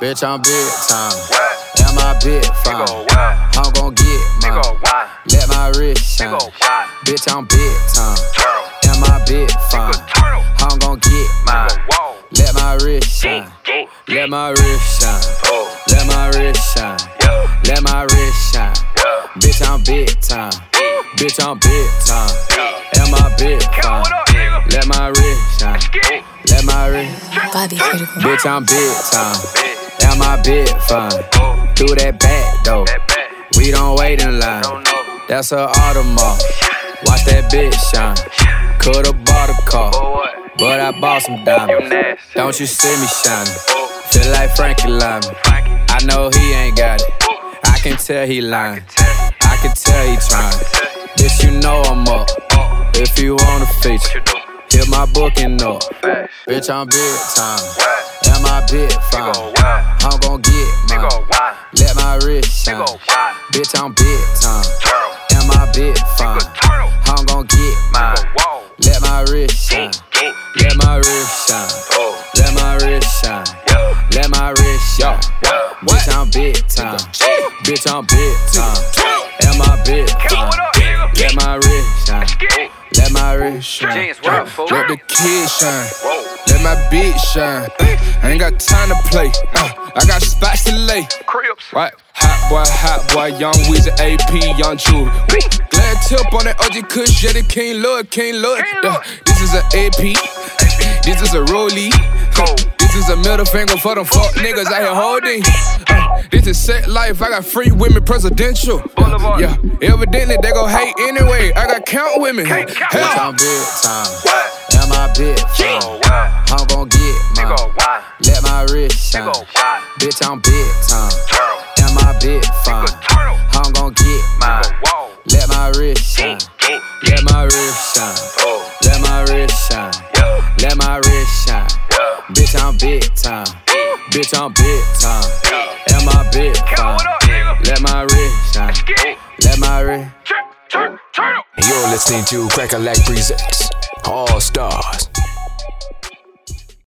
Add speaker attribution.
Speaker 1: Bitch, I'm big time. Am I big fine? I'm gon' get mine. Let my wrist shine. Bitch, I'm big time. Am I big fine? I'm gon' get mine. Let my wrist shine. Let my wrist shine. Let my wrist shine. Let my wrist shine. Bitch, I'm big time. Bitch, I'm big time. Am I big fine? Let my wrist shine. Let my wrist.
Speaker 2: Bobby.
Speaker 1: Bitch, I'm big time. Am my big fine? Through that back though. We don't wait in line. That's a Audemars. Watch that bitch shine. Could've bought a car, but I bought some diamonds. Don't you see me shining? Feel like Frankie Lymon. I know he ain't got it. I can tell he lying. I can tell he trying. Bitch, you know I'm up. If you want a feature, hit my booking up. Bitch, I'm big time. Am I big fine? I'm gon' get mine. Let my wrist shine. Bitch, I'm big time. Am I big fine? I'm gon' get mine. Let my wrist shine. Let my wrist shine. Let my wrist shine. Let my wrist shine. Bitch, I'm big time. Bitch, I'm big time. Am I big fine? Let my wrist shine. Let my wrist shine.
Speaker 3: Let the kids shine. Let my bitch shine. I ain't got time to play. Uh, I got spots to lay. Right? Hot boy, hot boy, young Weezy, AP, young Jewelry. Glad tip on that OG Kush, yeah, the King Lord, King Lord. Uh, this is an AP. This is a rollie. This is a middle finger for them fuck niggas out here holding. Uh, this is set life. I got free women presidential. Uh, yeah, evidently they gon' hate anyway. I got count women. Hell.
Speaker 1: Bitch, I'm big time. Am I big fine? I'm gon' get mine. Let my wrist shine. Bitch, I'm big time. Am I big fine? I'm gon' get mine. Let my wrist shine. Let my wrist shine. Let my wrist shine. Let my wrist shine. Bitch, I'm big time. Bitch, I'm big time. Am I big fine? Let my wrist shine. Let my wrist.
Speaker 4: You're listening to Cracka Lack Presents All Stars.